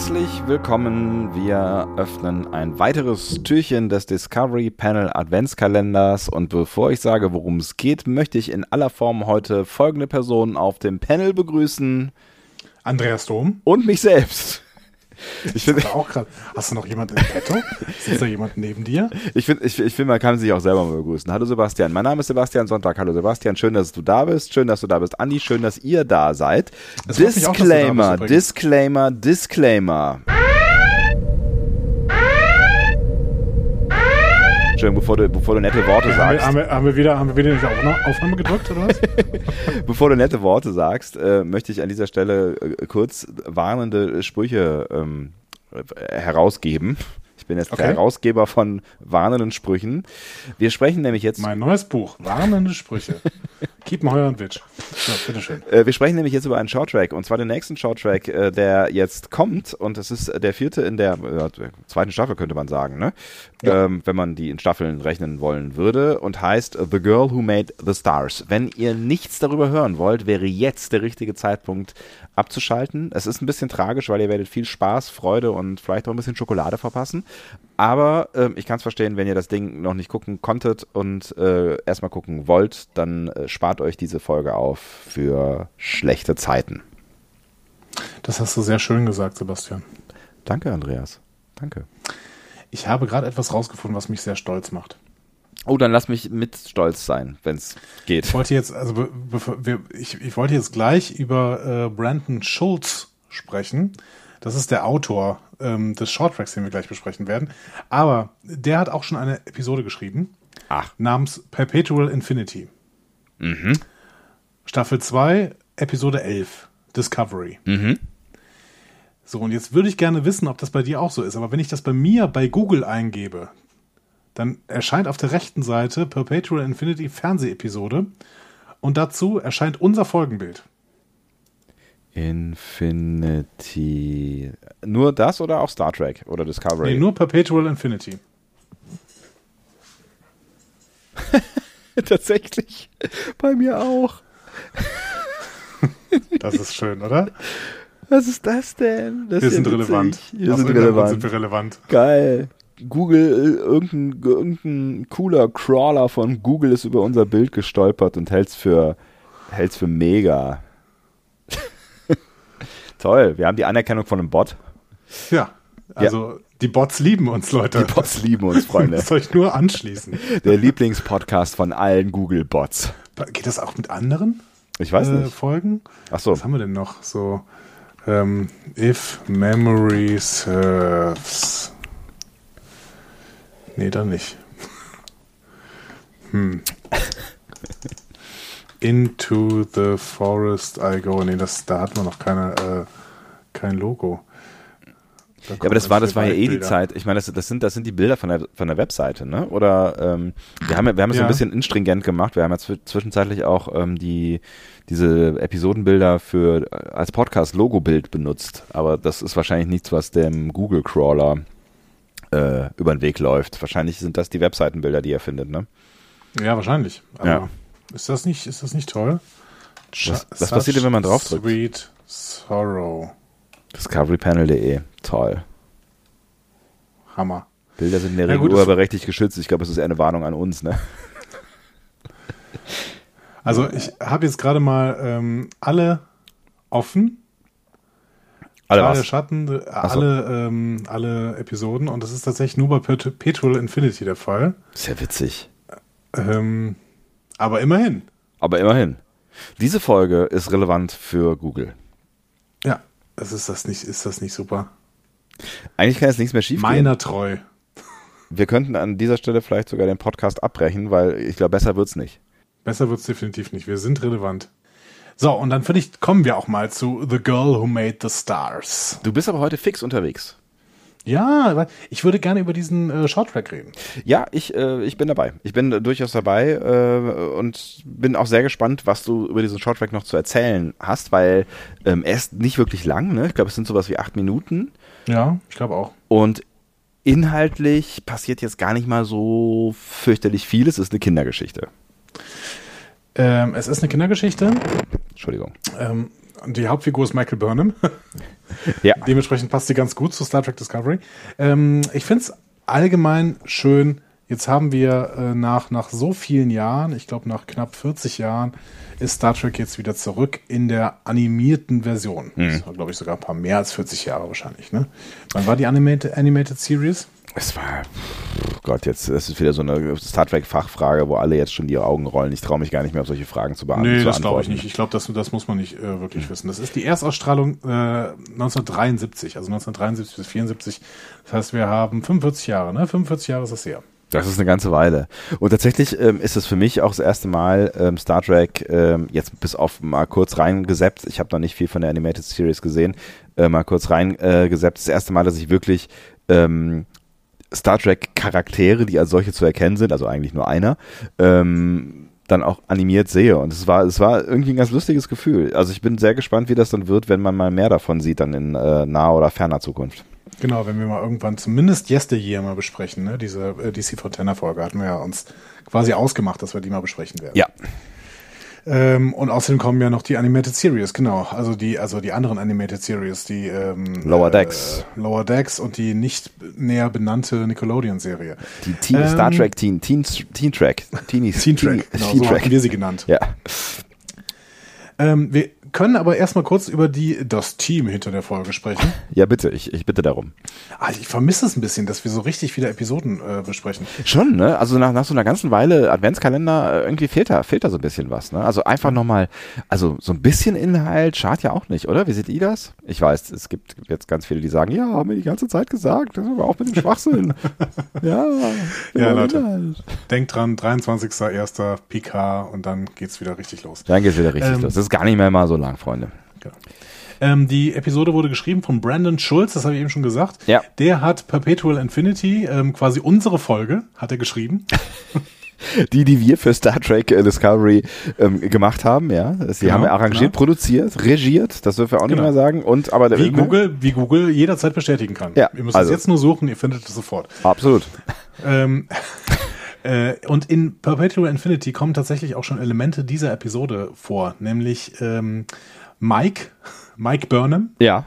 Herzlich willkommen. Wir öffnen ein weiteres Türchen des Discovery Panel Adventskalenders. Und bevor ich sage, worum es geht, möchte ich in aller Form heute folgende Personen auf dem Panel begrüßen. Andreas Dom. Und mich selbst. Ich finde auch gerade. Hast du noch jemanden im Petto? Ist da jemand neben dir? Ich finde, ich, ich find, man kann sich auch selber mal begrüßen. Hallo Sebastian. Mein Name ist Sebastian Sonntag. Hallo Sebastian. Schön, dass du da bist. Schön, dass du da bist. Andi, schön, dass ihr da seid. Freut mich auch, da Disclaimer, bist, übrigens. Disclaimer, Disclaimer. Entschuldigung, bevor du, bevor du nette Worte sagst. haben, wir, haben wir wieder, haben wir wieder nicht auf Aufnahme gedrückt oder was? Bevor du nette Worte sagst, äh, möchte ich an dieser Stelle äh, kurz warnende Sprüche ähm, äh, herausgeben. Ich bin jetzt der Okay. Herausgeber von warnenden Sprüchen. Wir sprechen nämlich jetzt Mein neues Buch, warnende Sprüche. Keep my and Witch. Bitteschön. Äh, wir sprechen nämlich jetzt über einen Shorttrack und zwar den nächsten Shorttrack, äh, der jetzt kommt und das ist der vierte in der äh, zweiten Staffel, könnte man sagen, ne? Ja. Ähm, wenn man die in Staffeln rechnen wollen würde und heißt The Girl Who Made the Stars. Wenn ihr nichts darüber hören wollt, wäre jetzt der richtige Zeitpunkt abzuschalten. Es ist ein bisschen tragisch, weil ihr werdet viel Spaß, Freude und vielleicht auch ein bisschen Schokolade verpassen. Aber ähm, ich kann es verstehen, wenn ihr das Ding noch nicht gucken konntet und äh, erstmal gucken wollt, dann äh, spart euch diese Folge auf für schlechte Zeiten. Das hast du sehr schön gesagt, Sebastian. Danke, Andreas. Danke. Ich habe gerade etwas rausgefunden, was mich sehr stolz macht. Oh, dann lass mich mit stolz sein, wenn es geht. Ich wollte jetzt, also wir, ich, ich wollte jetzt gleich über äh, Brandon Schultz sprechen. Das ist der Autor ähm, des Shorttracks, den wir gleich besprechen werden. Aber der hat auch schon eine Episode geschrieben Ach, namens Perpetual Infinity. mhm. Staffel 2, Episode 11, Discovery. Mhm. So, und jetzt würde ich gerne wissen, ob das bei dir auch so ist. Aber wenn ich das bei mir bei Google eingebe, dann erscheint auf der rechten Seite Perpetual Infinity Fernsehepisode und dazu erscheint unser Folgenbild. Infinity. Nur das oder auch Star Trek oder Discovery? Nee, nur Perpetual Infinity. Tatsächlich. Bei mir auch. Das ist schön, oder? Was ist das denn? Das Wir ja sind witzig. relevant. Wir sind relevant. sind wir relevant. Geil. Google, äh, irgendein, irgendein cooler Crawler von Google ist über unser Bild gestolpert und hält's für, hält's für mega. Toll, wir haben die Anerkennung von einem Bot. Ja, also die Bots lieben uns, Leute. Die Bots lieben uns, Freunde. Das soll ich nur anschließen. Der Lieblingspodcast von allen Google-Bots. Geht das auch mit anderen Ich weiß äh, nicht. Folgen? Ach so. Was haben wir denn noch? So, ähm, if memory serves. Nee, dann nicht. Hm. Into the forest I go. Nee, das, da hat man noch keine, äh, kein Logo. Da Ja, aber das war, das war ja eh die. Zeit. Ich meine, das, das, sind, das sind die Bilder von der, von der Webseite, ne? Oder ähm, wir haben, wir haben es Ja. ein bisschen instringent gemacht. Wir haben ja zw zwischenzeitlich auch ähm, die diese Episodenbilder für äh, als Podcast-Logo-Bild benutzt. Aber das ist wahrscheinlich nichts, was dem Google-Crawler äh, über den Weg läuft. Wahrscheinlich sind das die Webseitenbilder, die er findet, ne? Ja, wahrscheinlich. Aber Ja. Ist das nicht, ist das nicht toll? Was- was passiert denn, wenn man draufdrückt? Sweet Sorrow. Discoverypanel.de. Toll. Hammer. Bilder sind in der Regel urheberrechtlich geschützt. Ich glaube, es ist eher eine Warnung an uns, ne? Also ich habe jetzt gerade mal ähm, alle offen. Alle Alle? Schatten, äh, so. alle, ähm, alle Episoden. Und das ist tatsächlich nur bei Pet- Petrol Infinity der Fall. Ja witzig. Ähm, aber immerhin. Aber immerhin. Diese Folge ist relevant für Google. Ja, das ist das nicht, ist das nicht super? Eigentlich kann jetzt nichts mehr schief. Meiner treu. Wir könnten an dieser Stelle vielleicht sogar den Podcast abbrechen, weil ich glaube, besser wird's nicht. Besser wird's definitiv nicht. Wir sind relevant. So, und dann finde ich, kommen wir auch mal zu The Girl Who Made the Stars. Du bist aber heute fix unterwegs. Ja, ich würde gerne über diesen äh, Shorttrack reden. Ja, ich, äh, ich bin dabei. Ich bin äh, durchaus dabei äh, und bin auch sehr gespannt, was du über diesen Shorttrack noch zu erzählen hast, weil ähm, er ist nicht wirklich lang, ne? Ich glaube, es sind sowas wie acht Minuten. Ja, ich glaube auch. Und inhaltlich passiert jetzt gar nicht mal so fürchterlich viel. Es ist eine Kindergeschichte. Ähm, es ist eine Kindergeschichte. Entschuldigung. Ähm, die Hauptfigur ist Michael Burnham. Ja. Dementsprechend passt sie ganz gut zu Star Trek Discovery. Ähm, ich finde es allgemein schön. Jetzt haben wir äh, nach, nach so vielen Jahren, ich glaube nach knapp 40 Jahren, ist Star Trek jetzt wieder zurück in der animierten Version. Das war, glaube ich, sogar ein paar mehr als 40 Jahre wahrscheinlich. Ne? Wann war die Animated, Animated Series? Es war, oh Gott, jetzt das ist wieder so eine Star Trek-Fachfrage, wo alle jetzt schon die Augen rollen. Ich traue mich gar nicht mehr auf solche Fragen zu beantworten. Nee, das glaube ich nicht. Ich glaube, das, das muss man nicht äh, wirklich wissen. Das ist die Erstausstrahlung äh, 1973, also 1973 bis 74. Das heißt, wir haben 45 Jahre, ne? 45 Jahre ist das her. Das ist eine ganze Weile. Und tatsächlich ähm, ist es für mich auch das erste Mal ähm, Star Trek, ähm, jetzt bis auf mal kurz reingeseppt, ich habe noch nicht viel von der Animated Series gesehen, äh, mal kurz reingeseppt, äh, das erste Mal, dass ich wirklich ähm, Star Trek Charaktere, die als solche zu erkennen sind, also eigentlich nur einer, ähm, dann auch animiert sehe. Und es war, es war irgendwie ein ganz lustiges Gefühl. Also ich bin sehr gespannt, wie das dann wird, wenn man mal mehr davon sieht, dann in äh, naher oder ferner Zukunft. Genau, wenn wir mal irgendwann zumindest Yesteryear mal besprechen, ne? diese äh, DC Fontana Folge hatten wir ja uns quasi ausgemacht, dass wir die mal besprechen werden. Ja. Ähm, und außerdem kommen ja noch die Animated Series, genau. Also die, also die anderen Animated Series, die ähm, Lower Decks. Äh, Lower Decks und die nicht näher benannte Nickelodeon-Serie. Die Teen, Ähm, Star Trek Teen, Teen, Teen Track. Teenies, Teen Track, genau, Teen so Track. hatten wir sie genannt. Ja. Ähm, wir können aber erstmal kurz über die, das Team hinter der Folge sprechen. ja, bitte, ich, ich bitte darum. Ah, ich vermisse es ein bisschen, dass wir so richtig wieder Episoden äh, besprechen. Schon, ne? Also nach, nach so einer ganzen Weile Adventskalender, äh, irgendwie fehlt da, fehlt da so ein bisschen was, ne? Also einfach nochmal, also so ein bisschen Inhalt schadet ja auch nicht, oder? Wie seht ihr das? Ich weiß, es gibt jetzt ganz viele, die sagen, ja, haben wir die ganze Zeit gesagt, das ist aber auch mit dem Schwachsinn. ja, Ja, Leute. Inhalt. Denkt dran, 23.01. PK und dann geht's wieder richtig los. Dann geht's wieder richtig Ähm, los. Das ist gar nicht mehr mal so lang, Freunde. Genau. Ähm, die Episode wurde geschrieben von Brandon Schulz, das habe ich eben schon gesagt. Ja. Der hat Perpetual Infinity, ähm, quasi unsere Folge, hat er geschrieben. Die, die wir für Star Trek äh, Discovery ähm, gemacht haben, ja. Sie Genau, haben wir arrangiert, genau. produziert, regiert, das dürfen wir auch Genau. nicht mehr sagen. Und aber Wie Google, wie Google jederzeit bestätigen kann. Ja, Ihr müsst also. es jetzt nur suchen, ihr findet es sofort. Absolut. Ähm, äh, und in Perpetual Infinity kommen tatsächlich auch schon Elemente dieser Episode vor, nämlich ähm, Mike, Mike Burnham, Ja.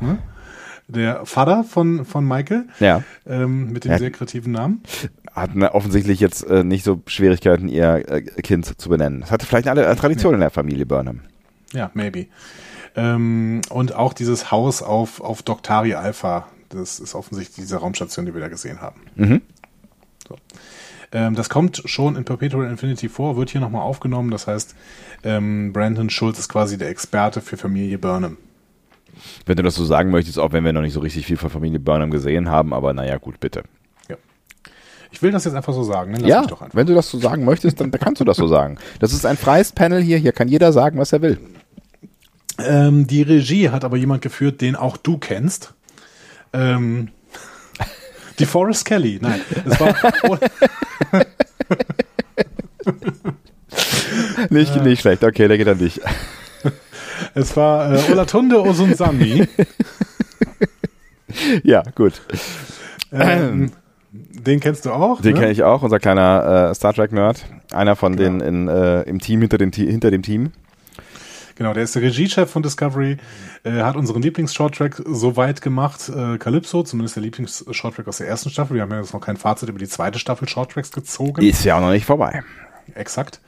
der Vater von, von Michael, Ja. ähm, mit dem Ja. sehr kreativen Namen. Hatten offensichtlich jetzt äh, nicht so Schwierigkeiten, ihr äh, Kind zu benennen. Das hatte vielleicht eine, eine Tradition in der Familie Burnham. Ja, maybe. Ähm, und auch dieses Haus auf, auf Doctari Alpha, das ist offensichtlich diese Raumstation, die wir da gesehen haben. Mhm. So. Ähm, das kommt schon in Perpetual Infinity vor, wird hier nochmal aufgenommen. Das heißt, ähm, Brandon Schulz ist quasi der Experte für Familie Burnham. Wenn du das so sagen möchtest, auch wenn wir noch nicht so richtig viel von Familie Burnham gesehen haben, aber naja, gut, bitte. Ja. Ich will das jetzt einfach so sagen, ne? Lass ja, wenn du das so sagen möchtest, dann, dann kannst du das so sagen. Das ist ein freies Panel hier, hier kann jeder sagen, was er will. Ähm, die Regie hat aber jemand geführt, den auch du kennst. Ähm, die Forrest Kelly. Nein, es war Nicht, nicht schlecht, okay, der geht an dich. Es war äh, Olatunde Osunsami. Ja, gut. Ähm, den kennst du auch. Den ne? kenne ich auch, unser kleiner äh, Star Trek-Nerd. Einer von Genau. den in, äh, im Team, hinter dem, Te- hinter dem Team. Genau, der ist der Regiechef von Discovery, äh, hat unseren Lieblings-Shorttrack so weit gemacht, äh, Calypso, zumindest der Lieblings-Shorttrack aus der ersten Staffel. Wir haben ja jetzt noch kein Fazit über die zweite Staffel Shorttracks gezogen. Ist ja auch noch nicht vorbei. Exakt.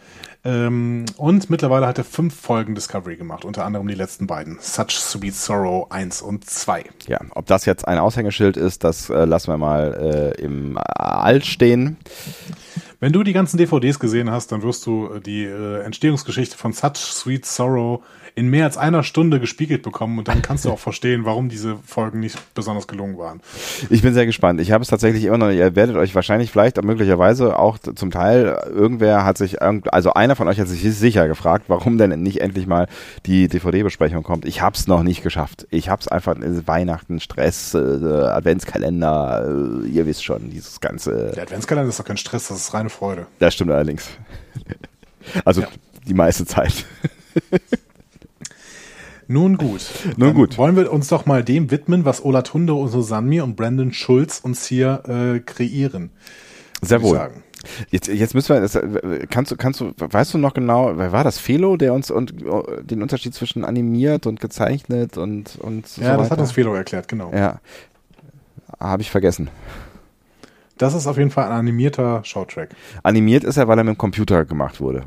Ähm, und mittlerweile hat er fünf Folgen Discovery gemacht, unter anderem die letzten beiden. Such Sweet Sorrow 1 und 2. Ja, ob das jetzt ein Aushängeschild ist, das äh, lassen wir mal äh, im All stehen. Wenn du die ganzen DVDs gesehen hast, dann wirst du äh, die äh, Entstehungsgeschichte von Such Sweet Sorrow in mehr als einer Stunde gespiegelt bekommen und dann kannst du auch verstehen, warum diese Folgen nicht besonders gelungen waren. Ich bin sehr gespannt. Ich habe es tatsächlich immer noch. Ihr werdet euch wahrscheinlich vielleicht möglicherweise auch zum Teil, irgendwer hat sich, also einer von euch hat sich sicher gefragt, warum denn nicht endlich mal die DVD-Besprechung kommt. Ich habe es noch nicht geschafft. Ich habe es einfach, äh, Weihnachten, Stress, äh, Adventskalender, äh, ihr wisst schon, dieses ganze, Der Adventskalender ist doch kein Stress, das ist reine Freude. das stimmt allerdings. Also Ja. die meiste Zeit. Nun gut. Nun gut. Wollen wir uns doch mal dem widmen, was Olatunde Osusanmi und Brandon Schulz uns hier äh, kreieren. Sehr wohl. sagen. Jetzt, jetzt müssen wir, das, äh, kannst du, kannst du, weißt du noch genau, wer war das? Felo, der uns und, äh, den Unterschied zwischen animiert und gezeichnet und, und so Ja, das hat uns Felo erklärt, genau. Ja. Habe ich vergessen. Das ist auf jeden Fall ein animierter Shorttrack. Animiert ist er, weil er mit dem Computer gemacht wurde.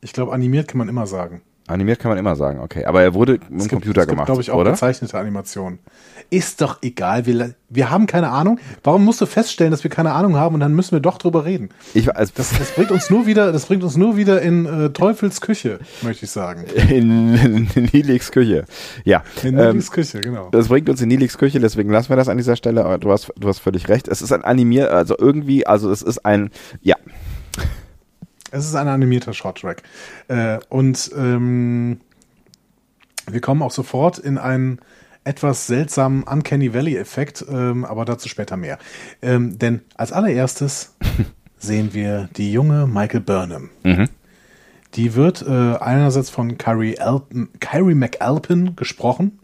Ich glaube, animiert kann man immer sagen. Animiert kann man immer sagen, okay. Aber er wurde mit dem gibt, Computer gemacht, glaube ich, auch oder? gezeichnete Animationen. Ist doch egal. Wir, wir haben keine Ahnung. Warum musst du feststellen, dass wir keine Ahnung haben und dann müssen wir doch drüber reden? Ich, also das, das bringt uns nur wieder, das bringt uns nur wieder in äh, Teufels Küche, möchte ich sagen. In, in, in Nilix Küche. Ja. In Nilix ähm, Küche, genau. Das bringt uns in Nilix Küche, deswegen lassen wir das an dieser Stelle. Aber du hast, du hast völlig recht. Es ist ein animiert, also irgendwie, also es ist ein, ja. Es ist ein animierter Shorttrack. Äh, und ähm, wir kommen auch sofort in einen etwas seltsamen Uncanny Valley-Effekt, ähm, aber dazu später mehr. Ähm, denn als allererstes sehen wir die junge Michael Burnham. Mhm. Die wird äh, einerseits von Kyrie, Alpen, McAlpin gesprochen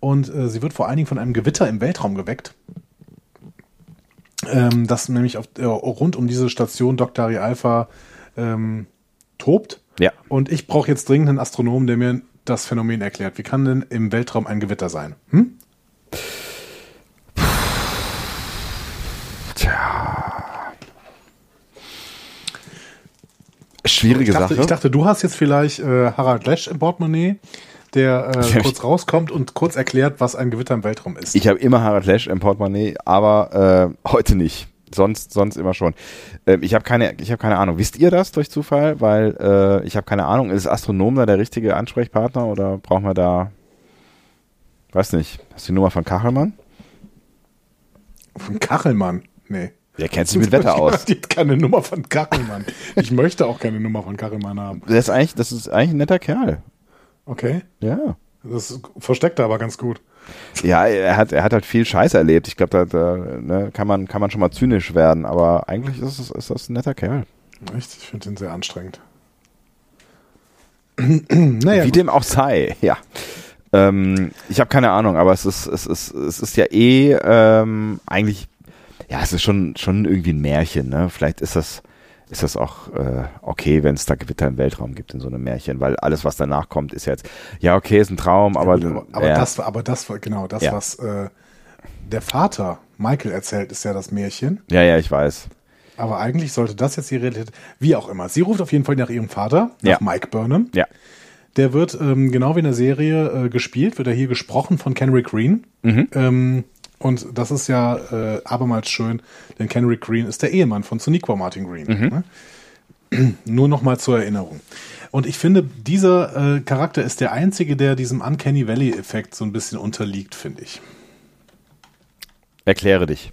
und äh, sie wird vor allen Dingen von einem Gewitter im Weltraum geweckt. Ähm, das nämlich auf, äh, rund um diese Station Dr. Alpha ähm, tobt. Ja. Und ich brauche jetzt dringend einen Astronomen, der mir das Phänomen erklärt. Wie kann denn im Weltraum ein Gewitter sein? Hm? Tja. Schwierige ich dachte, Sache. Ich dachte, du hast jetzt vielleicht äh, Harald Lesch im Portemonnaie, der äh, kurz rauskommt und kurz erklärt, was ein Gewitter im Weltraum ist. Ich habe immer Harald Lesch im Portemonnaie, aber äh, heute nicht sonst, sonst immer schon. Äh, ich habe keine, ich habe keine Ahnung. Wisst ihr das durch Zufall? Weil äh, ich habe keine Ahnung. Ist Astronom da der richtige Ansprechpartner oder brauchen wir da, weiß nicht, hast du die Nummer von Kachelmann? Von Kachelmann? Nee. Der kennt sich mit Wetter aus. Hat keine Nummer von Kachelmann. Ich möchte auch keine Nummer von Kachelmann haben. Das ist eigentlich, das ist eigentlich ein netter Kerl. Okay. Ja. Das versteckt er aber ganz gut. Ja, er hat, er hat halt viel Scheiß erlebt. Ich glaube, da, da ne, kann, man, kann man schon mal zynisch werden, aber eigentlich ist, es, ist das ein netter Kerl. Echt? Ich finde ihn sehr anstrengend. naja, Wie gut. dem auch sei, ja. Ähm, ich habe keine Ahnung, aber es ist, es ist, es ist ja eh ähm, eigentlich, ja, es ist schon, schon irgendwie ein Märchen, ne? Vielleicht ist das ist das auch äh, okay, wenn es da Gewitter im Weltraum gibt in so einem Märchen, weil alles, was danach kommt, ist jetzt, ja, okay, ist ein Traum, aber. Ja, aber, ja. das, aber das war genau das, ja. was äh, der Vater Michael erzählt, ist ja das Märchen. Ja, ja, ich weiß. Aber eigentlich sollte das jetzt die Realität, wie auch immer. Sie ruft auf jeden Fall nach ihrem Vater, nach Mike Burnham. Ja. Der wird ähm, genau wie in der Serie äh, gespielt, wird er hier gesprochen von Kenrick Green. Mhm. Ähm, und das ist ja äh, abermals schön, denn Kenrick Green ist der Ehemann von Soniqua Martin Green. Mhm. Ne? Nur noch mal zur Erinnerung. Und ich finde, dieser äh, Charakter ist der einzige, der diesem Uncanny Valley-Effekt so ein bisschen unterliegt, finde ich. Erkläre dich.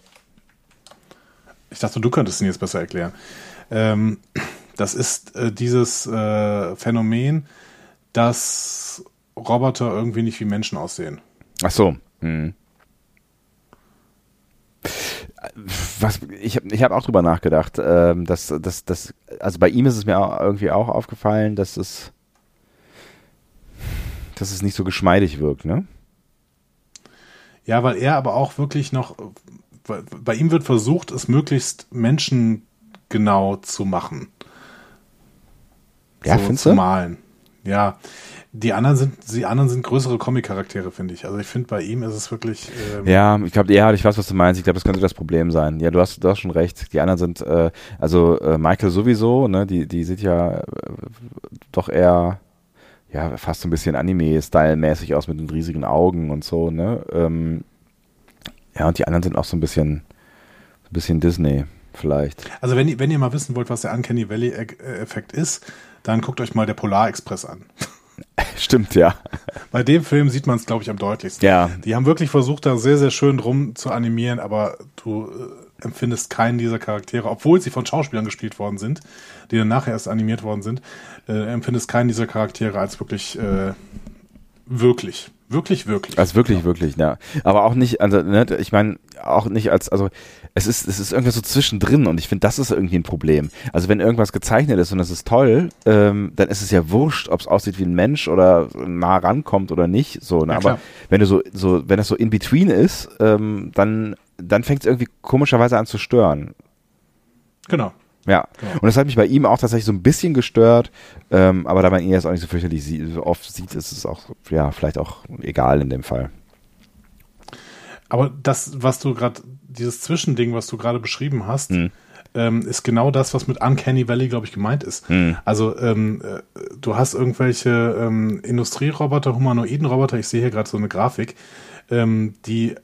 Ich dachte, du könntest ihn jetzt besser erklären. Ähm, das ist äh, dieses äh, Phänomen, dass Roboter irgendwie nicht wie Menschen aussehen. Ach so. Hm was ich habe ich hab auch drüber nachgedacht, ähm, dass, dass, dass, also bei ihm ist es mir auch irgendwie auch aufgefallen, dass es, dass es nicht so geschmeidig wirkt, ne? Ja, weil er aber auch wirklich noch, bei ihm wird versucht, es möglichst menschengenau zu machen. Ja, so, findest zu malen. Ja, die anderen sind, die anderen sind größere Comic-Charaktere, finde ich. Also ich finde, bei ihm ist es wirklich. Ähm ja, ich glaube, ja, ich weiß, was du meinst. Ich glaube, das könnte das Problem sein. Ja, du hast, du hast schon recht. Die anderen sind, äh, also äh, Michael sowieso, ne, die, die sieht ja äh, doch eher, ja, fast so ein bisschen Anime-Style-mäßig aus mit den riesigen Augen und so, ne? Ähm, ja, und die anderen sind auch so ein bisschen, so ein bisschen Disney vielleicht. Also wenn, wenn ihr mal wissen wollt, was der Uncanny Valley-Effekt ist, dann guckt euch mal der Polar Express an. Stimmt, ja. Bei dem Film sieht man es, glaube ich, am deutlichsten. Ja. Die haben wirklich versucht, da sehr, sehr schön rum zu animieren, aber du äh, empfindest keinen dieser Charaktere, obwohl sie von Schauspielern gespielt worden sind, die dann nachher erst animiert worden sind, äh, empfindest keinen dieser Charaktere als wirklich äh, wirklich. Wirklich, wirklich. Als wirklich, ja. wirklich, ja. Aber auch nicht, also, ne, ich meine, auch nicht als, also, es ist, es ist irgendwas so zwischendrin und ich finde, das ist irgendwie ein Problem. Also, wenn irgendwas gezeichnet ist und es ist toll, ähm, dann ist es ja wurscht, ob es aussieht wie ein Mensch oder nah rankommt oder nicht, so, ne? Ja, aber wenn du so, so, wenn das so in between ist, ähm, dann, dann fängt es irgendwie komischerweise an zu stören. Genau. Ja, Genau. und das hat mich bei ihm auch tatsächlich so ein bisschen gestört, ähm, aber da man ihn jetzt auch nicht so fürchterlich sie so oft sieht, ist es auch, ja, vielleicht auch egal in dem Fall. Aber das, was du gerade, dieses Zwischending, was du gerade beschrieben hast, Hm. ähm, ist genau das, was mit Uncanny Valley, glaube ich, gemeint ist. Hm. Also ähm, äh, du hast irgendwelche ähm, Industrieroboter, Humanoiden-Roboter, ich sehe hier gerade so eine Grafik, ähm, die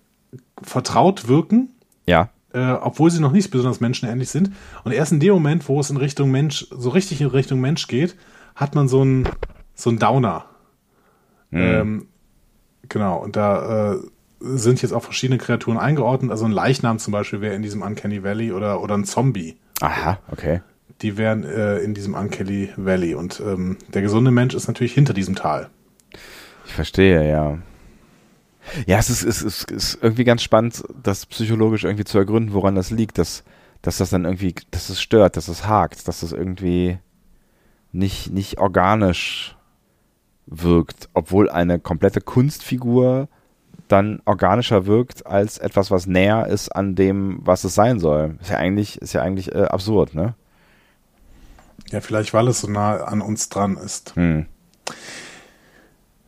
vertraut wirken, Ja, äh, obwohl sie noch nicht besonders menschenähnlich sind. Und erst in dem Moment, wo es in Richtung Mensch, so richtig in Richtung Mensch geht, hat man so einen so einen Downer. Ähm, genau, und da äh, sind jetzt auch verschiedene Kreaturen eingeordnet. Also ein Leichnam zum Beispiel wäre in diesem Uncanny Valley oder, oder ein Zombie. aha, okay. Die wären äh, in diesem Uncanny Valley. Und ähm, der gesunde Mensch ist natürlich hinter diesem Tal. Ich verstehe, ja. Ja, es ist, es ist, es ist irgendwie ganz spannend, das psychologisch irgendwie zu ergründen, woran das liegt, dass, dass das dann irgendwie, dass es stört, dass es hakt, dass das irgendwie nicht, nicht organisch wirkt, obwohl eine komplette Kunstfigur dann organischer wirkt als etwas, was näher ist an dem, was es sein soll. Ist ja eigentlich, ist ja eigentlich äh, absurd, ne? Ja, vielleicht weil es so nah an uns dran ist. Hm.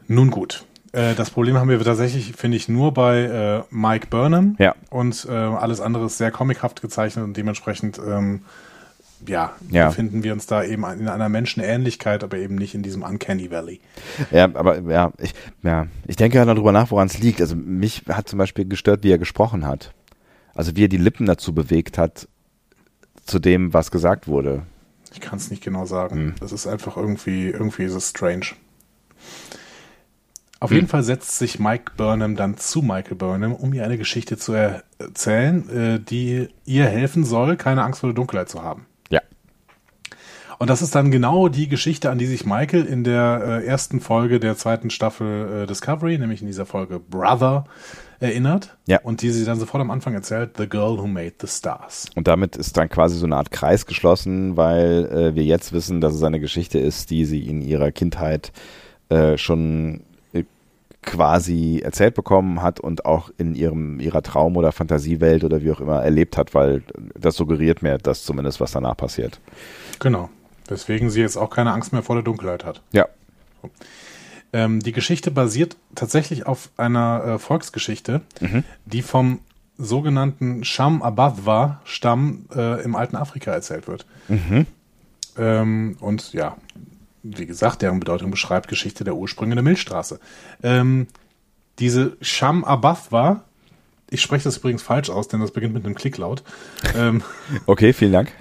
Nun gut. Äh, das Problem haben wir tatsächlich, finde ich, nur bei äh, Mike Burnham. Ja. Und äh, alles andere ist sehr comichaft gezeichnet und dementsprechend, ähm, ja, Ja. befinden wir uns da eben in einer Menschenähnlichkeit, aber eben nicht in diesem Uncanny Valley. Ja, aber ja, ich, ja, ich denke ja darüber nach, woran es liegt. Also mich hat zum Beispiel gestört, wie er gesprochen hat. Also wie er die Lippen dazu bewegt hat, zu dem, was gesagt wurde. Ich kann es nicht genau sagen. Hm. Das ist einfach irgendwie, irgendwie ist es strange. Auf Hm. jeden Fall setzt sich Mike Burnham dann zu Michael Burnham, um ihr eine Geschichte zu er erzählen, äh, die ihr helfen soll, keine Angst vor der Dunkelheit zu haben. Ja. Und das ist dann genau die Geschichte, an die sich Michael in der äh, ersten Folge der zweiten Staffel äh, Discovery, nämlich in dieser Folge Brother, erinnert. Ja. Und die sie dann sofort am Anfang erzählt, The Girl Who Made the Stars. Und damit ist dann quasi so eine Art Kreis geschlossen, weil äh, wir jetzt wissen, dass es eine Geschichte ist, die sie in ihrer Kindheit äh, schon quasi erzählt bekommen hat und auch in ihrem ihrer Traum- oder Fantasiewelt oder wie auch immer erlebt hat, weil das suggeriert mir das zumindest, was danach passiert. Genau. Weswegen sie jetzt auch keine Angst mehr vor der Dunkelheit hat. Ja. Ähm, die Geschichte basiert tatsächlich auf einer äh, Volksgeschichte, Mhm. die vom sogenannten Sham Abadwa Stamm äh, im alten Afrika erzählt wird. Mhm. Ähm, und ja, wie gesagt, deren Bedeutung beschreibt Geschichte der Ursprünge der Milchstraße. Ähm, diese Sham Abadwa, ich spreche das übrigens falsch aus, denn das beginnt mit einem Klicklaut. Ähm, Okay, vielen Dank.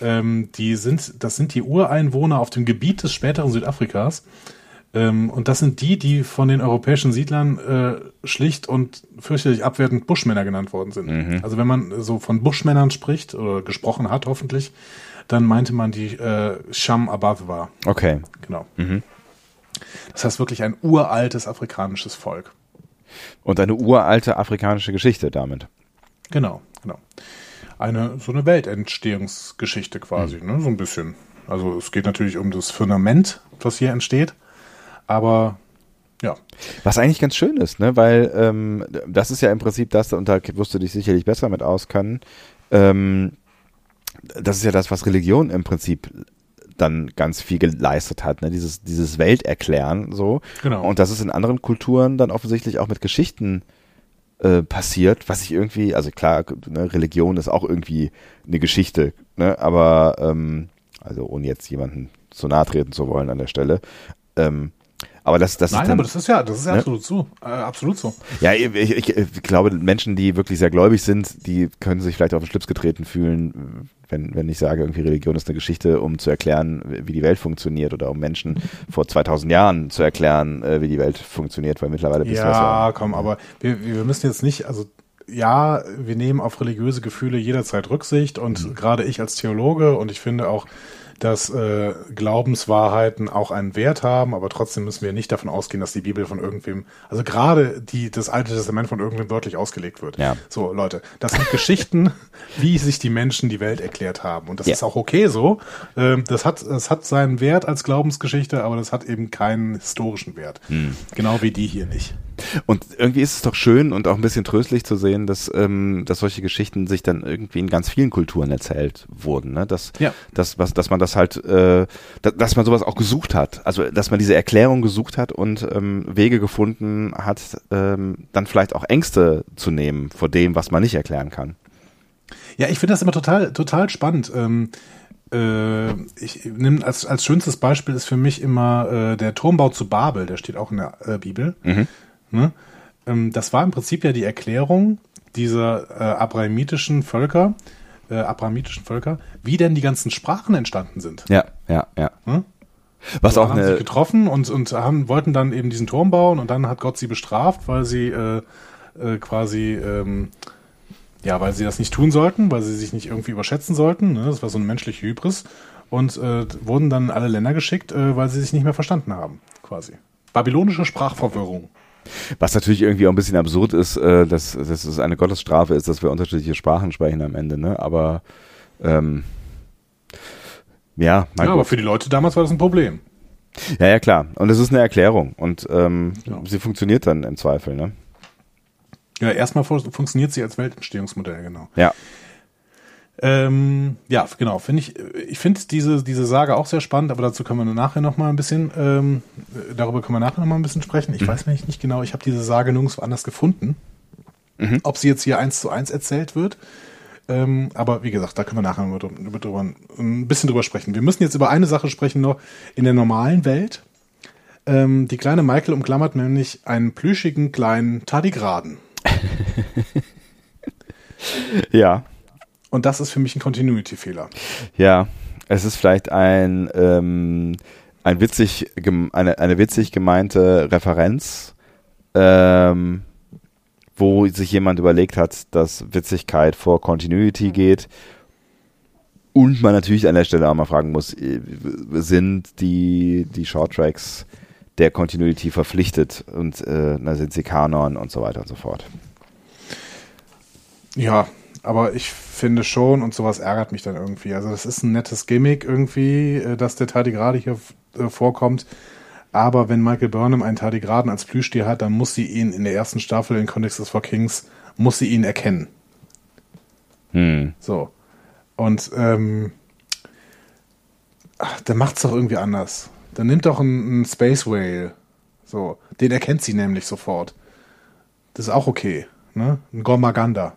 ähm, die sind, das sind die Ureinwohner auf dem Gebiet des späteren Südafrikas. Ähm, und das sind die, die von den europäischen Siedlern äh, schlicht und fürchterlich abwertend Buschmänner genannt worden sind. Also wenn man so von Buschmännern spricht oder gesprochen hat, hoffentlich, dann meinte man die äh, Sham Abadwa. Okay. Genau. Das heißt wirklich ein uraltes afrikanisches Volk. Und eine uralte afrikanische Geschichte damit. Genau, genau. Eine, so eine Weltentstehungsgeschichte quasi, ne? so ein bisschen. Also es geht natürlich um das Firmament, was hier entsteht, aber ja, Was eigentlich ganz schön ist, ne? Weil ähm, das ist ja im Prinzip das, und da wirst du dich sicherlich besser mit auskennen. Ähm, das ist ja das, was Religion im Prinzip dann ganz viel geleistet hat, ne? Dieses, dieses Welterklären so. Genau. Und das ist in anderen Kulturen dann offensichtlich auch mit Geschichten äh, passiert, was ich irgendwie, also klar, ne, Religion ist auch irgendwie eine Geschichte, ne? Aber ähm, also ohne jetzt jemanden zu nahe treten zu wollen an der Stelle. Ähm, aber das, das Nein, ist dann, aber das ist ja, das ist ja Ne? absolut so. Äh, absolut so. ja, ich, ich, ich glaube, Menschen, die wirklich sehr gläubig sind, die können sich vielleicht auf den Schlips getreten fühlen, wenn, wenn ich sage, irgendwie Religion ist eine Geschichte, um zu erklären, wie die Welt funktioniert oder um Menschen vor 2000 Jahren zu erklären, äh, wie die Welt funktioniert, weil mittlerweile bist du Ja, ja. komm, aber wir, wir müssen jetzt nicht, also ja, wir nehmen auf religiöse Gefühle jederzeit Rücksicht und Mhm. gerade ich als Theologe und ich finde auch dass äh, Glaubenswahrheiten auch einen Wert haben, aber trotzdem müssen wir nicht davon ausgehen, dass die Bibel von irgendwem, also gerade die das Alte Testament von irgendwem wörtlich ausgelegt wird. Ja. So Leute, das sind Geschichten, wie sich die Menschen die Welt erklärt haben und das Ja. ist auch okay so. Ähm, das hat das hat seinen Wert als Glaubensgeschichte, aber das hat eben keinen historischen Wert. Hm. Genau wie die hier nicht. Und irgendwie ist es doch schön und auch ein bisschen tröstlich zu sehen, dass, ähm, dass solche Geschichten sich dann irgendwie in ganz vielen Kulturen erzählt wurden. Ne? Dass, Ja. dass, was, dass man das halt, äh, dass, man sowas auch gesucht hat. Also dass man diese Erklärung gesucht hat und ähm, Wege gefunden hat, ähm, dann vielleicht auch Ängste zu nehmen vor dem, was man nicht erklären kann. Ja, ich finde das immer total, total spannend. Ähm, äh, ich nehme als, als schönstes Beispiel ist für mich immer äh, der Turmbau zu Babel, der steht auch in der äh, Bibel. Ne? Ähm, das war im Prinzip ja die Erklärung dieser äh, abrahamitischen Völker, äh, abrahamitischen Völker, wie denn die ganzen Sprachen entstanden sind. Ja, ja, ja. Hm? Was So auch haben sich eine, getroffen und, und haben, wollten dann eben diesen Turm bauen und dann hat Gott sie bestraft, weil sie äh, äh, quasi ähm, ja, weil sie das nicht tun sollten, weil sie sich nicht irgendwie überschätzen sollten. Ne? Das war so eine menschliche Hybris. Und äh, wurden dann alle Länder geschickt, äh, weil sie sich nicht mehr verstanden haben, quasi. Babylonische Sprachverwirrung. Was natürlich irgendwie auch ein bisschen absurd ist, äh, dass, dass es eine Gottesstrafe ist, dass wir unterschiedliche Sprachen sprechen am Ende, ne? Aber ähm, ja, mein Ja, aber für die Leute damals war das ein Problem. Ja, ja, klar. Und es ist eine Erklärung und ähm, Ja. sie funktioniert dann im Zweifel, ne? Ja, erstmal fu- funktioniert sie als Weltentstehungsmodell, genau. Ja. Ähm, ja, genau. Finde ich, ich finde diese, diese Sage auch sehr spannend, aber dazu können wir nachher noch mal ein bisschen, ähm, äh, darüber können wir nachher noch mal ein bisschen sprechen. Ich weiß nämlich nicht genau, ich habe diese Sage nirgendwo anders gefunden. Ob sie jetzt hier eins zu eins erzählt wird. Ähm, aber wie gesagt, da können wir nachher drüber, drüber, ein bisschen drüber sprechen. Wir müssen jetzt über eine Sache sprechen noch in der normalen Welt. Ähm, die kleine Michael umklammert nämlich einen plüschigen kleinen Tardigraden. Ja. Und das ist für mich ein Continuity-Fehler. Ja. Es ist vielleicht ein, ähm, ein witzig, eine, eine witzig gemeinte Referenz, ähm, wo sich jemand überlegt hat, dass Witzigkeit vor Continuity geht. Und man natürlich an der Stelle auch mal fragen muss, äh, sind die, die Shorttracks der Continuity verpflichtet und äh, na, sind sie Kanon und so weiter und so fort. Ja, aber ich finde schon, und sowas ärgert mich dann irgendwie. Also, das ist ein nettes Gimmick irgendwie, äh, dass der Tardigrade hier äh, vorkommt. Aber wenn Michael Burnham einen Tardigraden als Plüschtier hat, dann muss sie ihn in der ersten Staffel in Context is for Kings, muss sie ihn erkennen. Hm. So. Und, ähm, ach, dann macht's doch irgendwie anders. Dann nimmt doch einen, einen Space Whale. So. Den erkennt sie nämlich sofort. Das ist auch okay. Ne? Ein Gormaganda.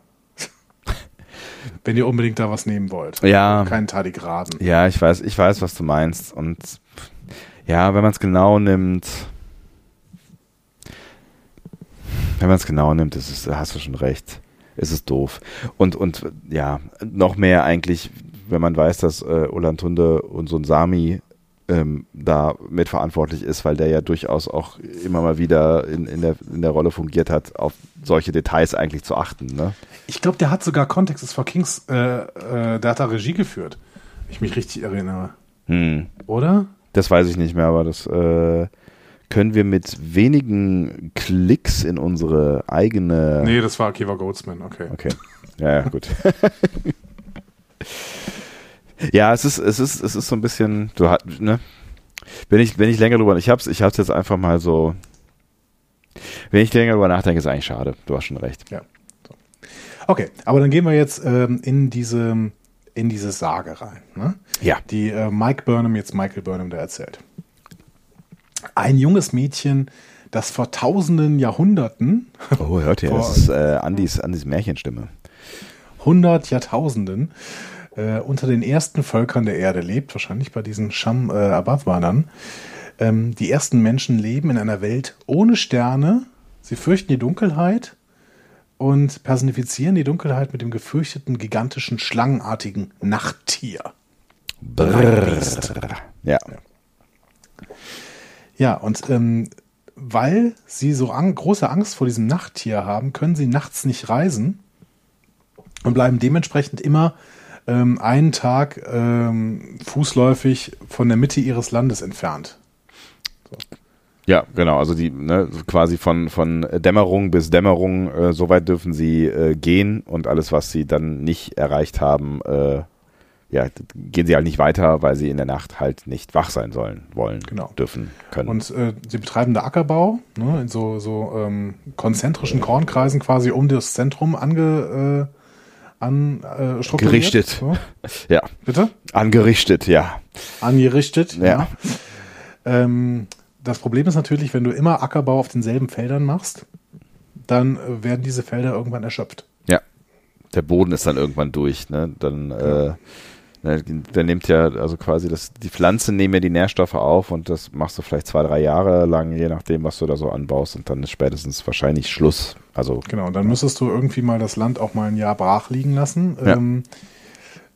Wenn ihr unbedingt da was nehmen wollt. Ja. Keinen Tardigraden. Ja, ich weiß, ich weiß, was du meinst. Und ja, wenn man es genau nimmt, wenn man es genau nimmt, ist es, hast du schon recht. Ist es doof. Und, und ja, noch mehr eigentlich, wenn man weiß, dass äh, Olantunde und so ein Sami ähm, da mitverantwortlich ist, weil der ja durchaus auch immer mal wieder in, in, der, in der Rolle fungiert hat, auf solche Details eigentlich zu achten. Ne? Ich glaube, der hat sogar Context is for Kings, äh, äh, der hat da Regie geführt. Wenn ich mich richtig erinnere. Hm. Oder? Das weiß ich nicht mehr, aber das äh, können wir mit wenigen Klicks in unsere eigene. Nee, das war Akiva Goldsman, okay. Okay. Ja, ja, gut. ja, es ist, es ist, es ist so ein bisschen, du hast, ne? Wenn ich, wenn ich länger drüber, ich hab's, ich hab's jetzt einfach mal so. Wenn ich länger drüber nachdenke, ist eigentlich schade. Du hast schon recht. Ja. So. Okay, aber dann gehen wir jetzt ähm, in diese in diese Sage rein, ne? Ja. die äh, Mike Burnham jetzt Michael Burnham da erzählt. Ein junges Mädchen, das vor tausenden Jahrhunderten, Oh, hört ihr, das ist äh, Andis, Andis Märchenstimme. hundert Jahrtausenden äh, unter den ersten Völkern der Erde lebt, wahrscheinlich bei diesen Sham äh, Abadwanern. Ähm, die ersten Menschen leben in einer Welt ohne Sterne. Sie fürchten die Dunkelheit und personifizieren die Dunkelheit mit dem gefürchteten, gigantischen, schlangenartigen Nachttier. Brrr. Ja. Ja, und ähm, weil sie so ang große Angst vor diesem Nachttier haben, können sie nachts nicht reisen und bleiben dementsprechend immer ähm, einen Tag ähm, fußläufig von der Mitte ihres Landes entfernt. Ja, genau. Also die ne, quasi von von Dämmerung bis Dämmerung, äh, so weit dürfen sie äh, gehen und alles, was sie dann nicht erreicht haben, äh, ja, gehen sie halt nicht weiter, weil sie in der Nacht halt nicht wach sein sollen, wollen, Genau. dürfen, können. Und äh, sie betreiben da Ackerbau, ne, in so, so ähm, konzentrischen Kornkreisen quasi um das Zentrum ange, äh, an, äh. Gerichtet. So. ja, Bitte? angerichtet, ja. Angerichtet. Ja. Ähm, das Problem ist natürlich, wenn du immer Ackerbau auf denselben Feldern machst, dann äh, werden diese Felder irgendwann erschöpft. Ja. Der Boden ist dann irgendwann durch, ne? Dann, äh, der nimmt ja, also quasi das, die Pflanzen nehmen ja die Nährstoffe auf und das machst du vielleicht zwei, drei Jahre lang, je nachdem, was du da so anbaust und dann ist spätestens wahrscheinlich Schluss. Also, Genau, und dann müsstest du irgendwie mal das Land auch mal ein Jahr brach liegen lassen. Ja. Ähm,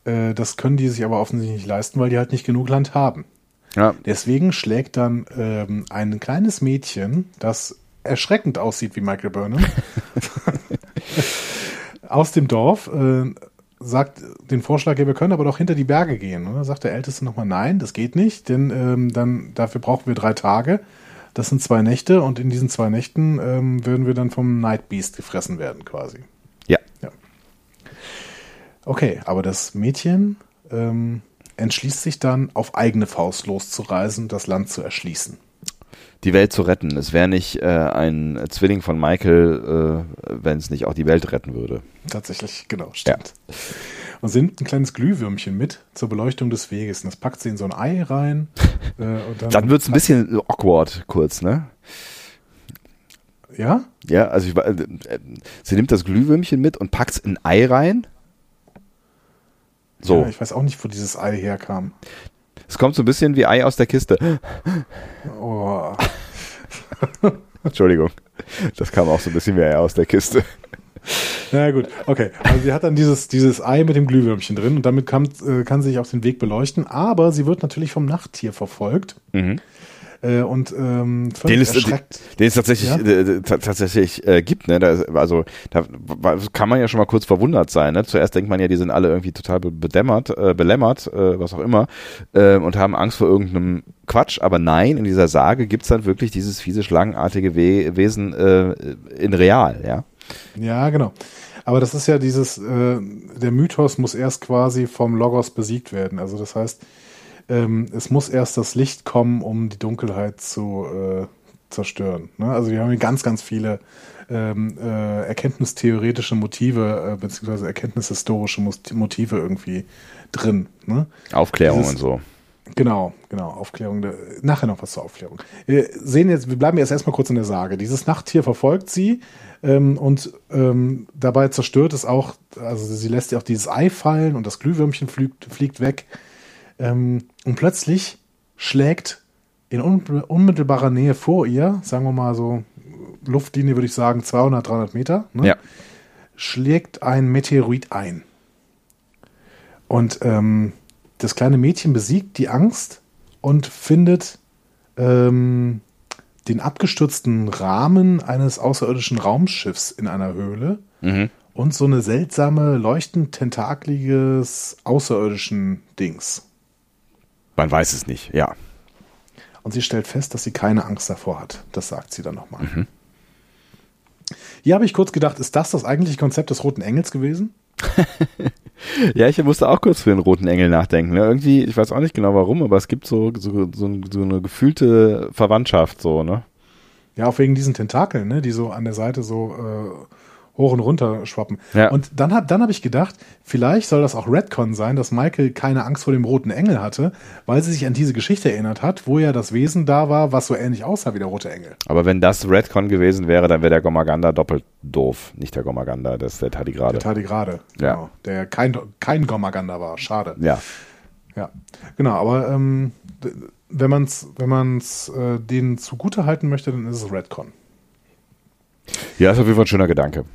äh, das können die sich aber offensichtlich nicht leisten, weil die halt nicht genug Land haben. ja, Deswegen schlägt dann ähm, ein kleines Mädchen, das erschreckend aussieht wie Michael Burnham, aus dem Dorf, äh, sagt den Vorschlag, ja, wir können aber doch hinter die Berge gehen. Und dann sagt der Älteste nochmal, nein, das geht nicht, denn ähm, dann dafür brauchen wir drei Tage. Das sind zwei Nächte und in diesen zwei Nächten ähm, würden wir dann vom Night Beast gefressen werden, quasi. ja. Okay, aber das Mädchen ähm, entschließt sich dann, auf eigene Faust loszureisen, das Land zu erschließen. Die Welt zu retten. Es wäre nicht äh, ein Zwilling von Michael, äh, wenn es nicht auch die Welt retten würde. Tatsächlich, genau, stimmt. Und sie nimmt ein kleines Glühwürmchen mit zur Beleuchtung des Weges. Und das packt sie in so ein Ei rein. äh, und dann, Dann wird es ein bisschen awkward kurz, ne? Ja? Ja, also ich, äh, äh, sie nimmt das Glühwürmchen mit und packt es in ein Ei rein. So, Ja, ich weiß auch nicht, wo dieses Ei herkam. Es kommt so ein bisschen wie Ei aus der Kiste. Oh. Entschuldigung, das kam auch so ein bisschen wie Ei aus der Kiste. Na gut, okay. Also sie hat dann dieses, dieses Ei mit dem Glühwürmchen drin und damit kann, äh, kann sie sich auf den Weg beleuchten. Aber sie wird natürlich vom Nachttier verfolgt. Mhm. Äh, und ähm, Den es, den, erschreckt. den es tatsächlich, Ja? äh, ta- tatsächlich äh, gibt, ne? Da ist, also da kann man ja schon mal kurz verwundert sein. Ne? Zuerst denkt man ja, die sind alle irgendwie total be- bedämmert, äh, belämmert, äh, was auch immer, äh, und haben Angst vor irgendeinem Quatsch. Aber nein, in dieser Sage gibt's dann wirklich dieses fiese, schlangenartige We Wesen äh, in real, ja. Ja, genau. Aber das ist ja dieses, äh, der Mythos muss erst quasi vom Logos besiegt werden. Also das heißt, ähm, es muss erst das Licht kommen, um die Dunkelheit zu äh, zerstören. Ne? Also wir haben hier ganz, ganz viele ähm, äh, erkenntnistheoretische Motive, äh, beziehungsweise erkenntnishistorische Motive irgendwie drin. Ne? Aufklärung Dieses- und so. Genau, genau, Aufklärung. Nachher noch was zur Aufklärung. Wir sehen jetzt, wir bleiben jetzt erstmal kurz in der Sage. Dieses Nachttier verfolgt sie ähm, und ähm, dabei zerstört es auch, also sie lässt ja auch dieses Ei fallen und das Glühwürmchen fliegt, fliegt weg. Ähm, und plötzlich schlägt in un unmittelbarer Nähe vor ihr, sagen wir mal so, Luftlinie würde ich sagen 200, 300 Meter, ne? Ja. schlägt ein Meteorit ein. Und ähm, das kleine Mädchen besiegt die Angst und findet ähm, den abgestürzten Rahmen eines außerirdischen Raumschiffs in einer Höhle Mhm. und so eine seltsame, leuchtend tentakliges außerirdischen Dings. Man weiß es nicht, ja. Und sie stellt fest, dass sie keine Angst davor hat. Das sagt sie dann nochmal. Hier habe ich kurz gedacht, ist das das eigentliche Konzept des Roten Engels gewesen? Ja, ich musste auch kurz für den roten Engel nachdenken. Ne? Irgendwie, ich weiß auch nicht genau warum, aber es gibt so, so, so, so eine gefühlte Verwandtschaft, so, ne? Ja, auch wegen diesen Tentakeln, ne, die so an der Seite so äh, hoch und runter schwappen. Ja. Und dann habe dann hab ich gedacht, vielleicht soll das auch Redcon sein, dass Michael keine Angst vor dem roten Engel hatte, weil sie sich an diese Geschichte erinnert hat, wo ja das Wesen da war, was so ähnlich aussah wie der rote Engel. Aber wenn das Redcon gewesen wäre, dann wäre der Gomaganda doppelt doof. Nicht der Gomaganda, das ist der Tardigrade. Der Tardigrade. Ja. Genau, der kein, kein Gomaganda war. Schade. Ja. Ja, genau, aber ähm, wenn man es wenn man's, äh, denen zugute halten möchte, dann ist es Redcon. Ja, ist auf jeden Fall ein schöner Gedanke.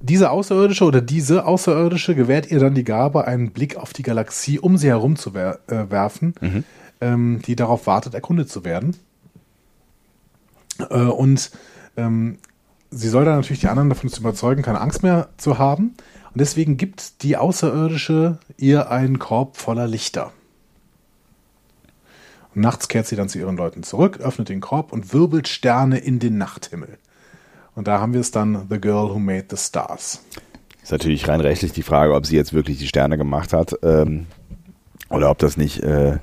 Diese Außerirdische oder diese Außerirdische gewährt ihr dann die Gabe, einen Blick auf die Galaxie um sie herum zu wer äh, werfen, ähm, die darauf wartet, erkundet zu werden. Äh, und ähm, sie soll dann natürlich die anderen davon zu überzeugen, keine Angst mehr zu haben. Und deswegen gibt die Außerirdische ihr einen Korb voller Lichter. Und nachts kehrt sie dann zu ihren Leuten zurück, öffnet den Korb und wirbelt Sterne in den Nachthimmel. Und da haben wir es dann The Girl Who Made the Stars. Ist natürlich rein rechtlich die Frage, ob sie jetzt wirklich die Sterne gemacht hat ähm, oder ob das nicht, äh,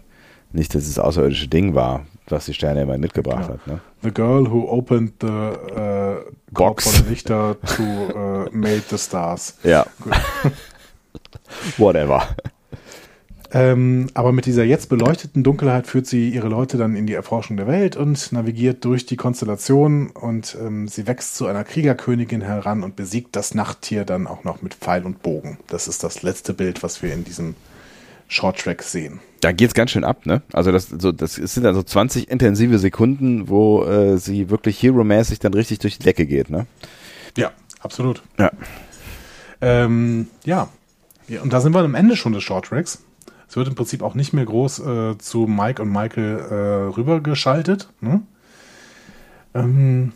nicht dieses außerirdische Ding war, was die Sterne immer mitgebracht Genau. hat. Ne? The Girl Who Opened the äh, Box. voller Lichter to äh, Made the Stars. Ja. Whatever. Ähm, aber mit dieser jetzt beleuchteten Dunkelheit führt sie ihre Leute dann in die Erforschung der Welt und navigiert durch die Konstellation und ähm, sie wächst zu einer Kriegerkönigin heran und besiegt das Nachttier dann auch noch mit Pfeil und Bogen. Das ist das letzte Bild, was wir in diesem Shorttrack sehen. Da geht's ganz schön ab, ne? Also das, so, das sind also 20 intensive Sekunden, wo äh, sie wirklich hero-mäßig dann richtig durch die Decke geht, ne? Ja, absolut. Ja. Ähm, ja. ja, und da sind wir am Ende schon des Shorttracks. Es wird im Prinzip auch nicht mehr groß äh, zu Mike und Michael äh, rübergeschaltet. Ne? Ähm,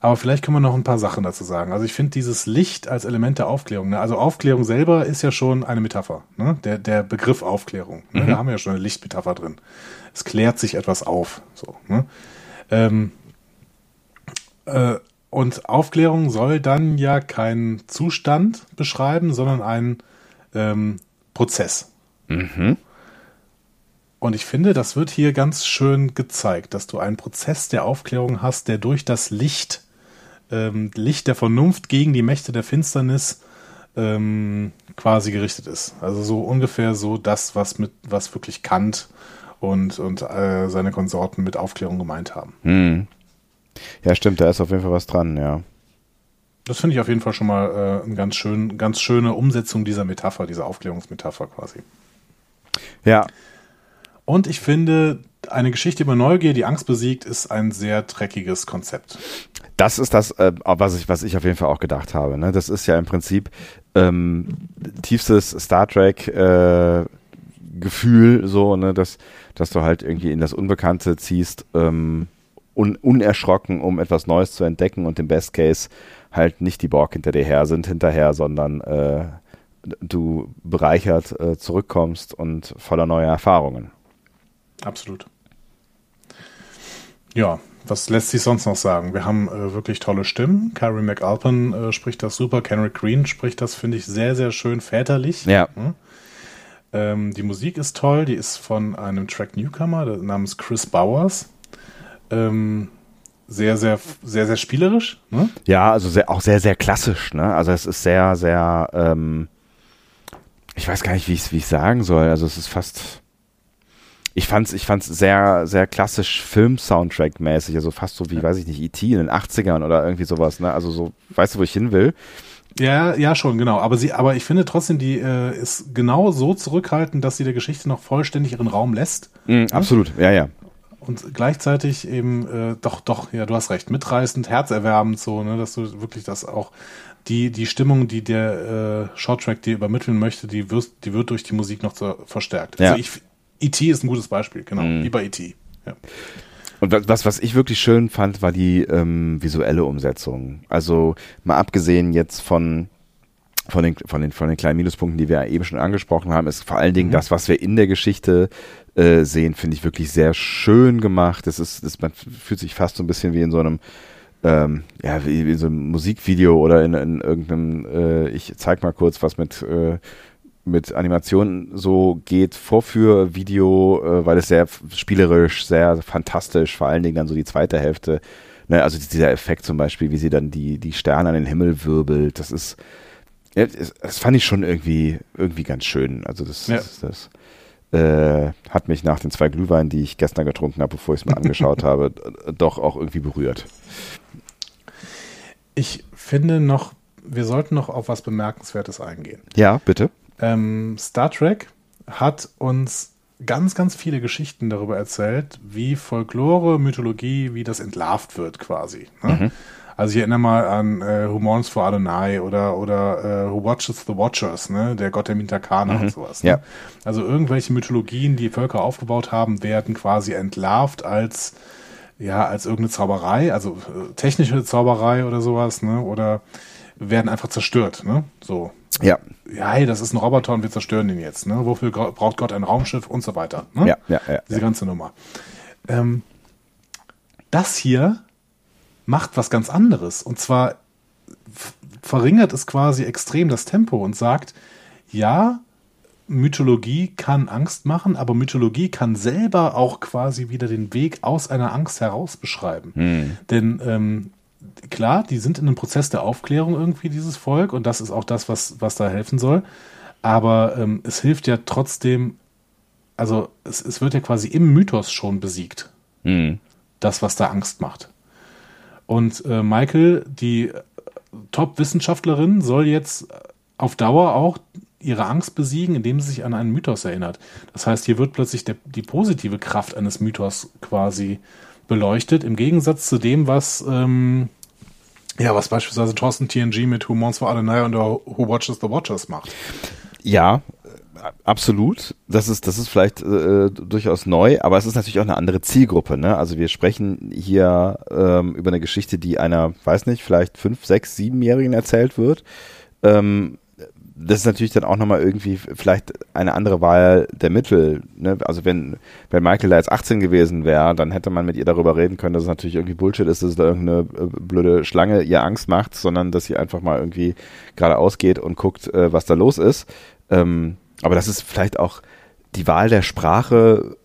aber vielleicht können wir noch ein paar Sachen dazu sagen. Also ich finde dieses Licht als Element der Aufklärung, ne? also Aufklärung selber ist ja schon eine Metapher, ne? der, der Begriff Aufklärung. Ne? Da haben wir ja schon eine Lichtmetapher drin. Es klärt sich etwas auf. So, ne? ähm, äh, und Aufklärung soll dann ja keinen Zustand beschreiben, sondern einen ähm, Prozess. Und ich finde, das wird hier ganz schön gezeigt, dass du einen Prozess der Aufklärung hast, der durch das Licht, ähm, Licht der Vernunft gegen die Mächte der Finsternis ähm, quasi gerichtet ist. Also so ungefähr so das, was mit, was wirklich Kant und, und äh, seine Konsorten mit Aufklärung gemeint haben. Hm. Ja, stimmt, da ist auf jeden Fall was dran, ja. Das finde ich auf jeden Fall schon mal äh, eine ganz, schön, ganz schöne Umsetzung dieser Metapher, dieser Aufklärungsmetapher quasi. Ja, Und ich finde, eine Geschichte über Neugier, die Angst besiegt, ist ein sehr dreckiges Konzept. das ist das, äh, was, ich, was ich auf jeden Fall auch gedacht habe. Ne? Das ist ja im Prinzip ähm, tiefstes Star Trek äh, Gefühl, so, ne, dass, dass du halt irgendwie in das Unbekannte ziehst, ähm, un, unerschrocken, um etwas Neues zu entdecken und im Best Case halt nicht die Borg hinter dir her sind hinterher, sondern äh, du bereichert äh, zurückkommst und voller neuer Erfahrungen. Absolut. Ja, was lässt sich sonst noch sagen? Wir haben äh, wirklich tolle Stimmen. Carrie McAlpin äh, spricht das super. Kenrick Green spricht das, finde ich, sehr, sehr schön väterlich. Ja. Ähm, die Musik ist toll. Die ist von einem Track Newcomer namens Chris Bowers. Ähm, sehr, sehr, sehr, sehr spielerisch. Ne? Ja, also sehr, auch sehr, sehr klassisch, ne? Also es ist sehr, sehr, ähm, ich weiß gar nicht, wie ich es wie ich sagen soll. Also es ist fast, ich fand's, ich fand's sehr, sehr klassisch Film-Soundtrack-mäßig, also fast so wie, weiß ich nicht, E.T. in den 80ern oder irgendwie sowas, ne? Also so, weißt du, wo ich hin will? Ja, ja, schon, genau. Aber sie, aber ich finde trotzdem, die äh, ist genau so zurückhaltend, dass sie der Geschichte noch vollständig ihren Raum lässt. Mhm, absolut, ja, ja. Und gleichzeitig eben, äh, doch, doch, ja, du hast recht, mitreißend, herzerwärmend, so, ne, dass du wirklich das auch, die, die Stimmung, die der äh, Shorttrack dir übermitteln möchte, die, wirst, die wird durch die Musik noch so verstärkt. Ja. Also ich, E.T. ist ein gutes Beispiel, genau, wie bei E.T. Ja. Und was- was, ich wirklich schön fand, war die ähm, visuelle Umsetzung. Also mal abgesehen jetzt von von den, von den, von den kleinen Minuspunkten, die wir eben schon angesprochen haben, ist vor allen Dingen das, was wir in der Geschichte äh, sehen, finde ich wirklich sehr schön gemacht. Das ist, das, man fühlt sich fast so ein bisschen wie in so einem, ähm, ja, wie, wie in so einem Musikvideo oder in, in irgendeinem, äh, ich zeig mal kurz, was mit, äh, mit Animationen so geht, Vorführvideo, äh, weil es sehr spielerisch, sehr fantastisch, vor allen Dingen dann so die zweite Hälfte, ne, also dieser Effekt zum Beispiel, wie sie dann die, die Sterne an den Himmel wirbelt, das ist, das fand ich schon irgendwie, irgendwie ganz schön. Also das, Ja. das, das äh, hat mich nach den zwei Glühweinen, die ich gestern getrunken habe, bevor ich es mir angeschaut habe, doch auch irgendwie berührt. Ich finde noch, wir sollten noch auf was Bemerkenswertes eingehen. Ja, bitte. Ähm, Star Trek hat uns ganz, ganz viele Geschichten darüber erzählt, wie Folklore, Mythologie, wie das entlarvt wird quasi. Ne? Also ich erinnere mal an äh, Who Mourns for Adonai oder, oder äh, Who Watches the Watchers, ne? der Gott der Mintakana und sowas. Ne? Ja. Also irgendwelche Mythologien, die Völker aufgebaut haben, werden quasi entlarvt als ja, als irgendeine Zauberei, also äh, technische Zauberei oder sowas, ne? Oder werden einfach zerstört. Ne? So. Ja. Ja, hey, das ist ein Roboter und wir zerstören den jetzt. Ne? Wofür braucht Gott ein Raumschiff und so weiter. Ne? Ja, ja, ja. Diese ganze Nummer. Ähm, das hier macht was ganz anderes. Und zwar verringert es quasi extrem das Tempo und sagt, ja, Mythologie kann Angst machen, aber Mythologie kann selber auch quasi wieder den Weg aus einer Angst heraus beschreiben. Denn ähm, klar, die sind in einem Prozess der Aufklärung irgendwie, dieses Volk, und das ist auch das, was, was da helfen soll. Aber ähm, es hilft ja trotzdem, also es, es wird ja quasi im Mythos schon besiegt, Mhm. das, was da Angst macht. Und äh, Michael, die äh, Top-Wissenschaftlerin, soll jetzt auf Dauer auch ihre Angst besiegen, indem sie sich an einen Mythos erinnert. Das heißt, hier wird plötzlich der, die positive Kraft eines Mythos quasi beleuchtet, im Gegensatz zu dem, was ähm, ja, was beispielsweise Thorsten TNG mit Who Mourns for Adonai und Who Watches the Watchers macht. Ja, absolut. Das ist, das ist vielleicht äh, durchaus neu, aber es ist natürlich auch eine andere Zielgruppe. Ne? Also wir sprechen hier ähm, über eine Geschichte, die einer, weiß nicht, vielleicht fünf, sechs, siebenjährigen erzählt wird. Ähm, das ist natürlich dann auch nochmal irgendwie vielleicht eine andere Wahl der Mittel. Ne? Also wenn, wenn Michael da jetzt 18 gewesen wäre, dann hätte man mit ihr darüber reden können, dass es natürlich irgendwie Bullshit ist, dass da irgendeine äh, blöde Schlange ihr Angst macht, sondern dass sie einfach mal irgendwie geradeaus geht und guckt, äh, was da los ist. Ähm, aber das ist vielleicht auch die Wahl der Sprache,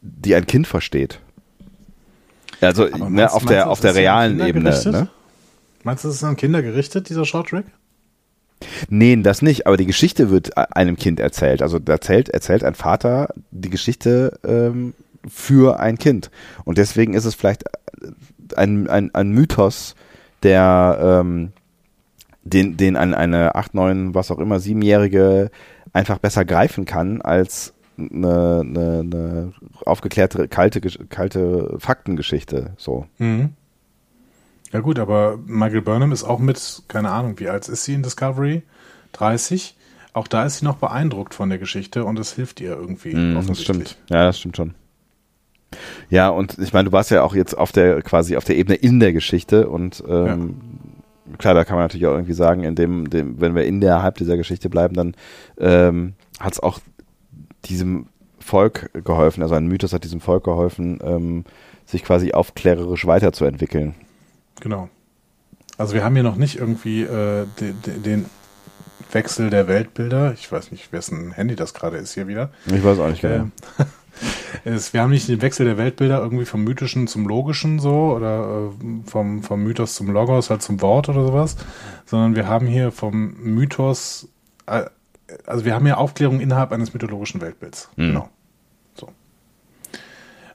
die ein Kind versteht. Also ne, meinst- auf meinst der auf der realen Ebene. Ne? Meinst du, das ist an Kinder gerichtet, dieser Shorttrack? Nee, das nicht, aber die Geschichte wird einem Kind erzählt. Also da erzählt, erzählt ein Vater die Geschichte ähm, für ein Kind. Und deswegen ist es vielleicht ein, ein, ein Mythos, der ähm, den, den ein, eine acht, neun, was auch immer, siebenjährige einfach besser greifen kann als eine, eine, eine aufgeklärte, kalte, kalte Faktengeschichte. So. Mhm. Ja gut, aber Michael Burnham ist auch mit, keine Ahnung, wie alt ist sie in Discovery? 30. Auch da ist sie noch beeindruckt von der Geschichte und es hilft ihr irgendwie. Mm, das stimmt. Ja, das stimmt schon. Ja, und ich meine, du warst ja auch jetzt auf der quasi auf der Ebene in der Geschichte und ähm, klar, da kann man natürlich auch irgendwie sagen, in dem, dem wenn wir innerhalb dieser Geschichte bleiben, dann ähm, hat es auch diesem Volk geholfen, also ein Mythos hat diesem Volk geholfen, ähm, sich quasi aufklärerisch weiterzuentwickeln. Genau. Also wir haben hier noch nicht irgendwie äh, de, de, den Wechsel der Weltbilder. Ich weiß nicht, wessen Handy das gerade ist hier wieder. Ich weiß auch nicht genau. Ähm, es, wir haben nicht den Wechsel der Weltbilder irgendwie vom Mythischen zum Logischen so oder äh, vom, vom Mythos zum Logos, halt zum Wort oder sowas, sondern wir haben hier vom Mythos, äh, also wir haben hier Aufklärung innerhalb eines mythologischen Weltbilds. Mhm. Genau. So.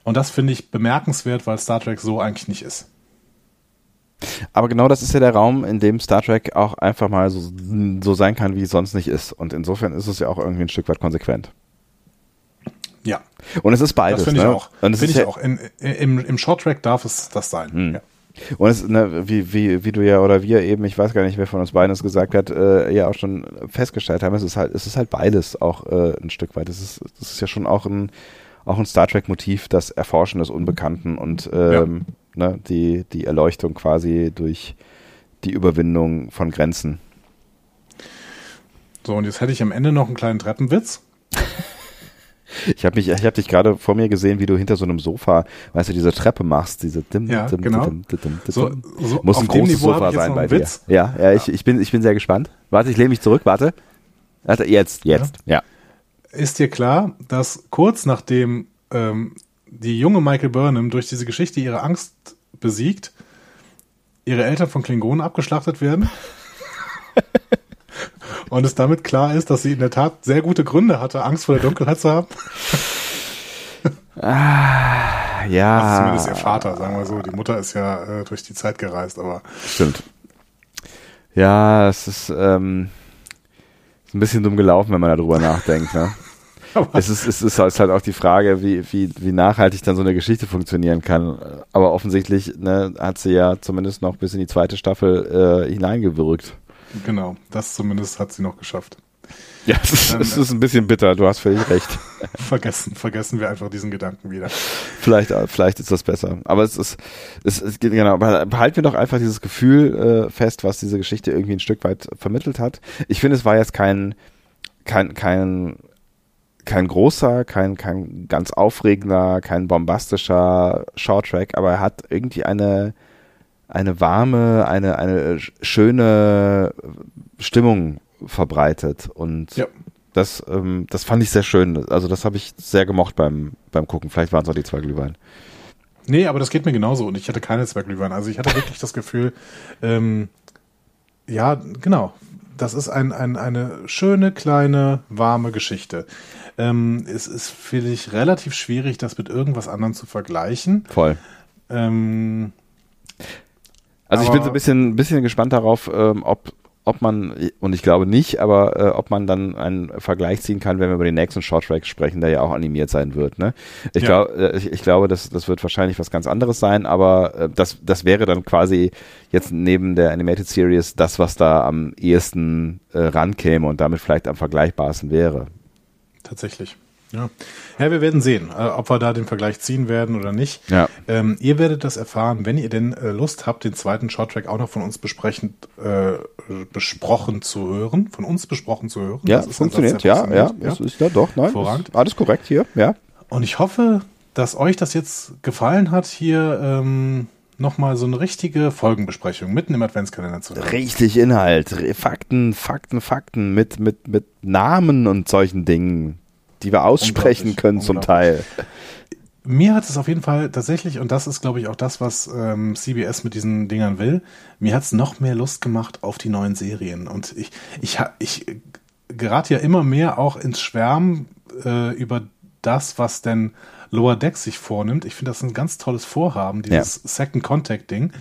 Und das finde ich bemerkenswert, weil Star Trek so eigentlich nicht ist. Aber genau das ist ja der Raum, in dem Star Trek auch einfach mal so, so sein kann, wie es sonst nicht ist. Und insofern ist es ja auch irgendwie ein Stück weit konsequent. Ja, Und es ist beides. das finde ich ne? auch. Finde ich ja, auch. In, im Im Short Track darf es das sein. Hm. Ja. Und es, ne, wie, wie, wie du ja oder wir eben, ich weiß gar nicht, wer von uns beiden es gesagt hat, äh, ja auch schon festgestellt haben, es ist halt, es ist halt beides auch äh, ein Stück weit. Es ist, das ist ja schon auch ein, auch ein Star Trek-Motiv, das Erforschen des Unbekannten und ähm, ne, die, die Erleuchtung quasi durch die Überwindung von Grenzen. So, und jetzt hätte ich am Ende noch einen kleinen Treppenwitz. Ich habe mich, ich habe dich gerade vor mir gesehen, wie du hinter so einem Sofa, weißt du, diese Treppe machst, diese dim, Ja, dim, genau. dim, dim, dim, dim, So, so Muss ein großes Sofa sein bei dir. Witz. Ja, ja, ich, ich, bin, ich bin sehr gespannt. Warte, ich lehne mich zurück, warte. Warte, jetzt, jetzt. Ja. Ist dir klar, dass kurz nachdem ähm, die junge Michael Burnham durch diese Geschichte ihre Angst besiegt, ihre Eltern von Klingonen abgeschlachtet werden? Und es damit klar ist, dass sie in der Tat sehr gute Gründe hatte, Angst vor der Dunkelheit zu haben. Ja. Also zumindest ihr Vater, sagen wir so. Die Mutter ist ja äh, durch die Zeit gereist, aber Stimmt. Ja, es ist, ähm, ist ein bisschen dumm gelaufen, wenn man darüber nachdenkt. Ne? es ist, es ist halt auch die Frage, wie, wie, wie nachhaltig dann so eine Geschichte funktionieren kann. Aber offensichtlich ne, hat sie ja zumindest noch bis in die zweite Staffel äh, hineingewirkt. Genau, das zumindest hat sie noch geschafft. Ja, es ist, es ist ein bisschen bitter, du hast völlig recht. vergessen, vergessen wir einfach diesen Gedanken wieder. Vielleicht, vielleicht ist das besser. Aber es ist, es ist genau, behalten wir doch einfach dieses Gefühl äh, fest, was diese Geschichte irgendwie ein Stück weit vermittelt hat. Ich finde, es war jetzt kein, kein, kein, kein großer, kein, kein ganz aufregender, kein bombastischer Shorttrack, aber er hat irgendwie eine, eine warme, eine, eine schöne Stimmung verbreitet. Und ja. das, ähm, das fand ich sehr schön. Also das habe ich sehr gemocht beim, beim Gucken. Vielleicht waren es auch die zwei Glühwein. Nee, aber das geht mir genauso und ich hatte keine zwei Glühwein. Also ich hatte wirklich das Gefühl, ähm, ja, genau. Das ist ein, ein, eine schöne, kleine, warme Geschichte. Ähm, es ist, finde ich, relativ schwierig, das mit irgendwas anderem zu vergleichen. Voll. Ähm, also ich bin so ein bisschen, bisschen gespannt darauf, ähm, ob, ob man, und ich glaube nicht, aber äh, ob man dann einen Vergleich ziehen kann, wenn wir über den nächsten Shorttrack sprechen, der ja auch animiert sein wird. Ne? Ich, ja. glaub, äh, ich, ich, glaube, das, das wird wahrscheinlich was ganz anderes sein, aber äh, das, das wäre dann quasi jetzt neben der Animated Series das, was da am ehesten äh, rankäme und damit vielleicht am vergleichbarsten wäre. Tatsächlich. Ja. ja, wir werden sehen, äh, ob wir da den Vergleich ziehen werden oder nicht. Ja. Ähm, ihr werdet das erfahren, wenn ihr denn äh, Lust habt, den zweiten Shorttrack auch noch von uns besprechen, äh, besprochen zu hören, von uns besprochen zu hören. Ja, funktioniert, ja, funktioniert. ja, ja, das ist ja doch, nein, alles korrekt hier, ja. Und ich hoffe, dass euch das jetzt gefallen hat, hier ähm, nochmal so eine richtige Folgenbesprechung mitten im Adventskalender zu haben. Richtig Inhalt, Fakten, Fakten, Fakten mit, mit, mit Namen und solchen Dingen die wir aussprechen können zum Teil. Mir hat es auf jeden Fall tatsächlich, und das ist, glaube ich, auch das, was ähm, CBS mit diesen Dingern will, mir hat es noch mehr Lust gemacht auf die neuen Serien. Und ich, ich, ich gerate ja immer mehr auch ins Schwärmen äh, über das, was denn Lower Decks sich vornimmt. Ich finde das ein ganz tolles Vorhaben, dieses ja. Second Contact Ding.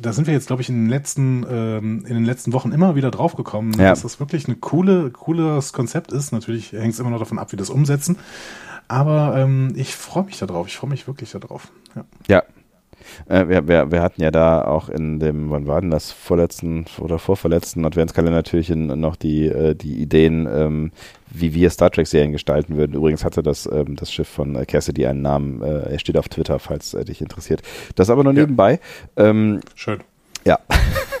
Da sind wir jetzt, glaube ich, in den letzten, ähm, in den letzten Wochen immer wieder draufgekommen, ja. dass das wirklich ein coole, cooles Konzept ist. Natürlich hängt es immer noch davon ab, wie das umsetzen. Aber ähm, ich freue mich darauf. Ich freue mich wirklich darauf. Ja. ja. Äh, wir, wir, wir, hatten ja da auch in dem, wann war denn das, vorletzten oder vorverletzten Adventskalender natürlich noch die, äh, die Ideen, ähm, wie wir Star Trek-Serien gestalten würden. Übrigens hatte das, ähm, das Schiff von äh, Cassidy einen Namen. Äh, er steht auf Twitter, falls äh, dich interessiert. Das aber nur ja. nebenbei. Ähm, Schön. Ja.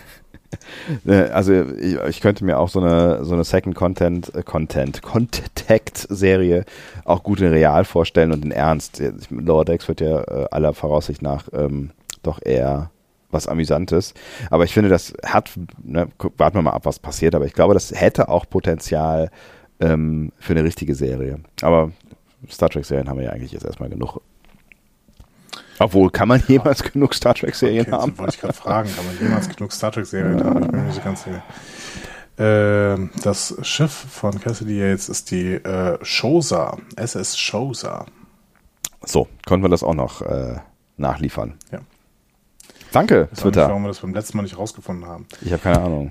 Äh, also ich, ich, könnte mir auch so eine so eine Second Content äh, Content Contact Serie auch gut in real vorstellen und in Ernst. Lower Decks wird ja äh, aller Voraussicht nach ähm, doch eher was Amüsantes. Aber ich finde, das hat, ne, warten wir mal ab, was passiert, aber ich glaube, das hätte auch Potenzial, ähm, für eine richtige Serie. Aber Star Trek-Serien haben wir ja eigentlich jetzt erstmal genug. Obwohl, kann man jemals ja. genug Star Trek-Serien okay, haben? wollte ich gerade fragen, kann man jemals genug Star Trek-Serien haben? Ich bin mir nicht ganz sicher. Äh, das Schiff von Cassidy Yates ist die äh, Shosa, SS Shosa. So, konnten wir das auch noch äh, nachliefern. Ja. Danke, Twitter. Nicht, warum wir das beim letzten Mal nicht rausgefunden haben. Ich habe keine Ahnung.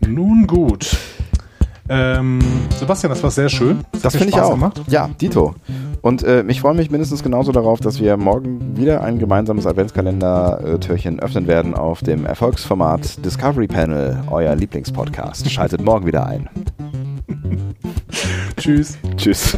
Nun gut. Ähm, Sebastian, das war sehr schön. Das, das finde ich auch. Gemacht. Ja, Dito. Und äh, ich freue mich mindestens genauso darauf, dass wir morgen wieder ein gemeinsames Adventskalender-Türchen öffnen werden auf dem Erfolgsformat Discovery Panel, euer Lieblingspodcast. Schaltet morgen wieder ein. Tschüss. Tschüss.